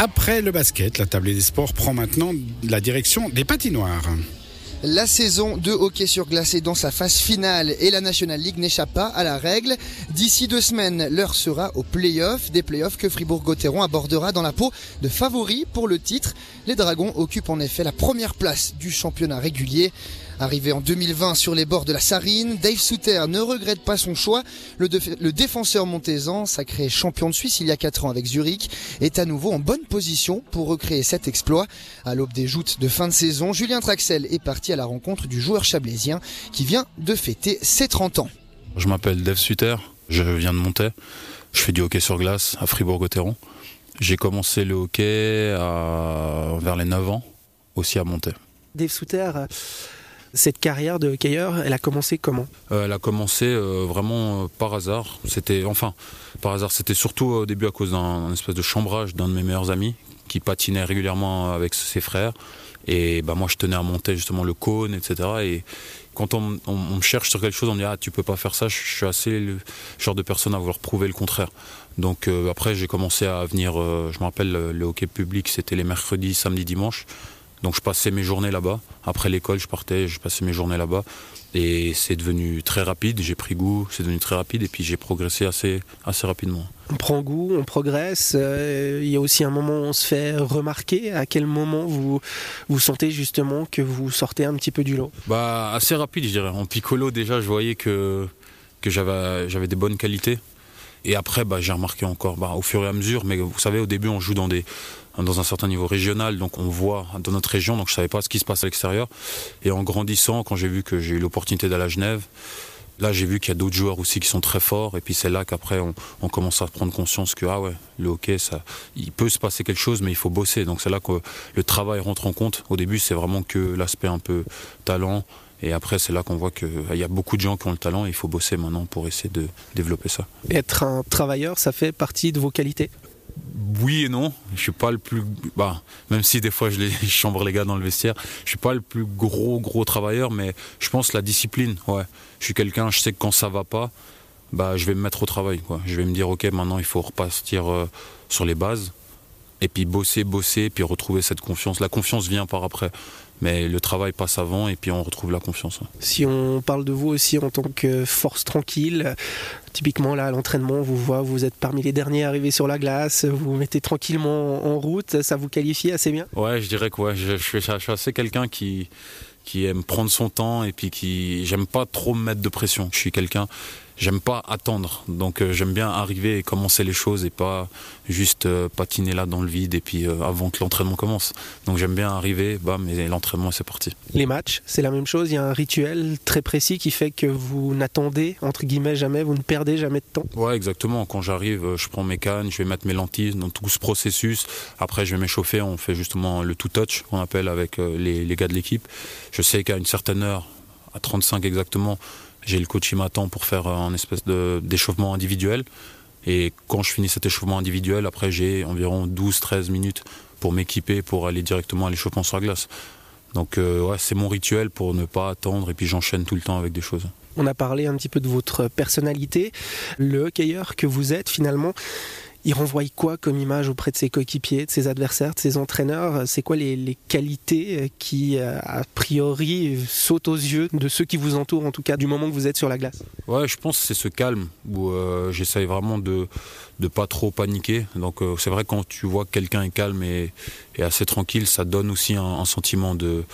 Après le basket, la table des sports prend maintenant la direction des patinoires. La saison de hockey sur glace est dans sa phase finale et la National League n'échappe pas à la règle. D'ici deux semaines, l'heure sera aux playoffs, des playoffs que Fribourg-Gotteron abordera dans la peau de favoris pour le titre. Les Dragons occupent en effet la première place du championnat régulier. Arrivé en 2020 sur les bords de la Sarine, Dave Souter ne regrette pas son choix. Le, défenseur montaisan, sacré champion de Suisse il y a 4 ans avec Zurich, est à nouveau en bonne position pour recréer cet exploit. À l'aube des joutes de fin de saison, Julien Traxel est parti à la rencontre du joueur chablaisien qui vient de fêter ses 30 ans. Je m'appelle Dave Suter, je viens de Montaix. Je fais du hockey sur glace à Fribourg-Gotteron. J'ai commencé le hockey vers les 9 ans, aussi à Montaix. Dave Souter, cette carrière de hockeyeur, elle a commencé comment? Euh, Elle a commencé euh, vraiment euh, par hasard. C'était enfin par hasard. C'était surtout au début à cause d'un espèce de chambrage d'un de mes meilleurs amis qui patinait régulièrement avec ses frères. Et bah moi je tenais à monter justement le cône, etc. Et quand on, me cherche sur quelque chose, on me dit ah tu peux pas faire ça. Je suis assez le genre de personne à vouloir prouver le contraire. Donc après j'ai commencé à venir. je me rappelle le hockey public, c'était les mercredis, samedis, dimanches. Donc je passais mes journées là-bas. Après l'école, je partais, je passais mes journées là-bas. Et c'est devenu très rapide, j'ai pris goût, c'est devenu très rapide et puis j'ai progressé assez, assez rapidement. On prend goût, on progresse. Euh, il y a aussi un moment où on se fait remarquer. À quel moment vous, vous sentez justement que vous sortez un petit peu du lot? Bah, Assez rapide, je dirais. En piccolo, déjà, je voyais que, que j'avais, j'avais des bonnes qualités. Et après, bah, j'ai remarqué encore bah, au fur et à mesure. Mais vous savez, au début, on joue dans des, dans un certain niveau régional, donc on voit dans notre région, donc je savais pas ce qui se passe à l'extérieur. Et en grandissant, quand j'ai vu que j'ai eu l'opportunité d'aller à Genève, là j'ai vu qu'il y a d'autres joueurs aussi qui sont très forts, et puis c'est là qu'après on, commence à prendre conscience que ah ouais, le hockey, ça, il peut se passer quelque chose, mais il faut bosser. Donc c'est là que le travail rentre en compte. Au début, c'est vraiment que l'aspect un peu talent. Et après, c'est là qu'on voit qu'il y a beaucoup de gens qui ont le talent et il faut bosser maintenant pour essayer de développer ça. Être un travailleur, ça fait partie de vos qualités? Oui et non. Je suis pas le plus, bah, même si des fois je, les, chambre les gars dans le vestiaire, je suis pas le plus gros gros travailleur, mais je pense la discipline. Ouais, je suis quelqu'un, je sais que quand ça va pas, bah, je vais me mettre au travail. Quoi. Je vais me dire ok, maintenant il faut repartir euh, sur les bases et puis bosser, bosser, puis retrouver cette confiance. La confiance vient par après. Mais le travail passe avant et puis on retrouve la confiance. Si on parle de vous aussi en tant que force tranquille, typiquement là à l'entraînement, on vous voit, vous êtes parmi les derniers arrivés sur la glace, vous, vous mettez tranquillement en route, ça vous qualifie assez bien? Ouais, je dirais que ouais, je, je, je suis assez quelqu'un qui, qui aime prendre son temps et puis qui j'aime pas trop me mettre de pression. Je suis quelqu'un j'aime pas attendre. Donc euh, j'aime bien arriver et commencer les choses et pas juste euh, patiner là dans le vide et puis euh, avant que l'entraînement commence. Donc j'aime bien arriver, bam, et l'entraînement c'est parti. Les matchs, c'est la même chose? Il y a un rituel très précis qui fait que vous n'attendez entre guillemets jamais, vous ne perdez jamais de temps? Ouais, exactement. Quand j'arrive, je prends mes cannes, je vais mettre mes lentilles dans tout ce processus. Après, je vais m'échauffer. On fait justement le two touch qu'on appelle avec les, les gars de l'équipe. Je sais qu'à une certaine heure, à 35 exactement, j'ai le coach qui m'attend pour faire un espèce d'échauffement individuel. Et quand je finis cet échauffement individuel, après j'ai environ 12-13 minutes pour m'équiper pour aller directement à l'échauffement sur la glace. Donc euh, c'est mon rituel pour ne pas attendre et puis j'enchaîne tout le temps avec des choses. On a parlé un petit peu de votre personnalité, le hockeyeur que vous êtes finalement il renvoie quoi comme image auprès de ses coéquipiers, de ses adversaires, de ses entraîneurs? C'est quoi les, qualités euh, qui, euh, a priori, sautent aux yeux de ceux qui vous entourent, en tout cas, du moment que vous êtes sur la glace? Ouais, je pense que c'est ce calme où euh, j'essaye vraiment de ne pas trop paniquer. Donc c'est vrai quand tu vois que quelqu'un est calme et, assez tranquille, ça donne aussi un, sentiment de,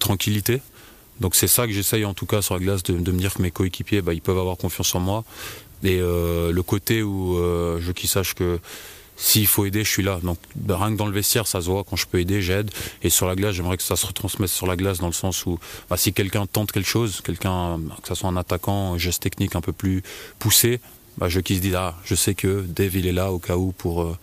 tranquillité. Donc c'est ça que j'essaye en tout cas sur la glace de, me dire que mes coéquipiers bah, ils peuvent avoir confiance en moi et euh, le côté où euh, je qui sache que s'il faut aider, je suis là. Donc rien que dans le vestiaire, ça se voit. Quand je peux aider, j'aide. Et sur la glace, j'aimerais que ça se retransmette sur la glace dans le sens où bah, si quelqu'un tente quelque chose, quelqu'un, que ce soit un attaquant, un geste technique un peu plus poussé, bah, je qui se dit ah, je sais que Dave il est là au cas où pour euh,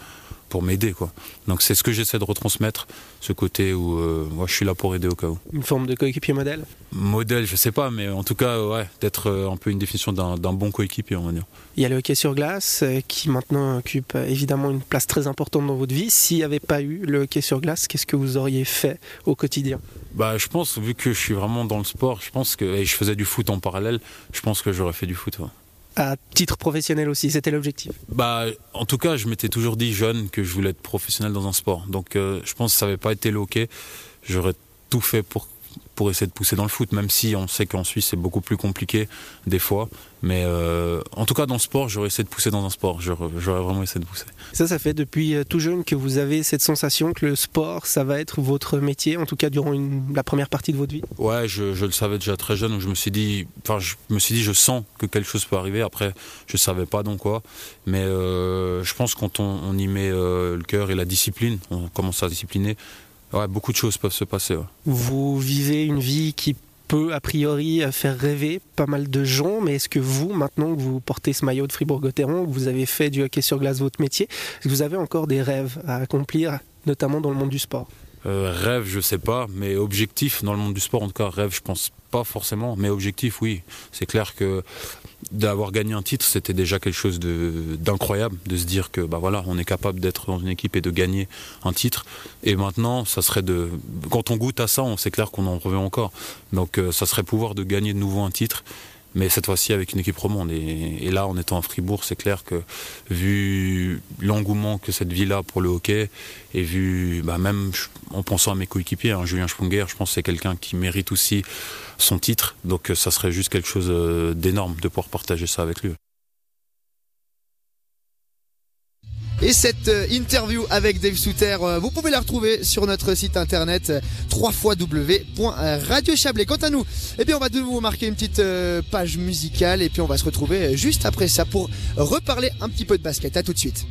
pour m'aider quoi. Donc c'est ce que j'essaie de retransmettre, ce côté où euh, moi je suis là pour aider au cas où. Une forme de coéquipier modèle? Modèle, je sais pas, mais en tout cas ouais, d'être euh, un peu une définition d'un bon coéquipier on va dire. Il y a le hockey sur glace euh, qui maintenant occupe évidemment une place très importante dans votre vie. S'il n'y avait pas eu le hockey sur glace, qu'est-ce que vous auriez fait au quotidien? Bah je pense vu que je suis vraiment dans le sport, je pense que et je faisais du foot en parallèle, je pense que j'aurais fait du foot. À titre professionnel aussi, c'était l'objectif bah, En tout cas, je m'étais toujours dit jeune que je voulais être professionnel dans un sport. Donc euh, je pense que ça n'avait pas été hockey. J'aurais tout fait pour pour essayer de pousser dans le foot, même si on sait qu'en Suisse c'est beaucoup plus compliqué des fois. Mais euh, en tout cas dans le sport, j'aurais essayé de pousser dans un sport. J'aurais vraiment essayé de pousser. Ça, ça fait depuis euh, tout jeune que vous avez cette sensation que le sport, ça va être votre métier, en tout cas durant la première partie de votre vie? Ouais, je, le savais déjà très jeune. Donc je me suis dit, enfin, je me suis dit, je sens que quelque chose peut arriver. Après, je savais pas donc quoi. Mais euh, je pense quand on, y met le cœur et la discipline, on commence à discipliner Ouais, beaucoup de choses peuvent se passer. Vous vivez une vie qui peut a priori faire rêver pas mal de gens, mais est-ce que vous, maintenant que vous portez ce maillot de Fribourg-Gotteron, que vous avez fait du hockey sur glace votre métier, est-ce que vous avez encore des rêves à accomplir, notamment dans le monde du sport? Euh, rêve, je sais pas, mais objectif dans le monde du sport, en tout cas, rêve, je pense pas forcément, mais objectif, oui. C'est clair que d'avoir gagné un titre, c'était déjà quelque chose d'incroyable, de, se dire que bah voilà, on est capable d'être dans une équipe et de gagner un titre. Et maintenant, ça serait de, quand on goûte à ça, on sait clair qu'on en revient encore. Donc, euh, ça serait pouvoir de gagner de nouveau un titre mais cette fois-ci avec une équipe romande. Et, là, en étant à Fribourg, c'est clair que vu l'engouement que cette ville a pour le hockey, et vu bah, même en pensant à mes coéquipiers, hein, Julien Sprunger, je pense que c'est quelqu'un qui mérite aussi son titre, donc ça serait juste quelque chose euh, d'énorme de pouvoir partager ça avec lui. Et cette euh, interview avec Dave Souter, euh, vous pouvez la retrouver sur notre site internet euh, www.radiochablais. Quant à nous, eh bien, on va de nouveau marquer une petite page musicale et puis on va se retrouver juste après ça pour reparler un petit peu de basket. À tout de suite.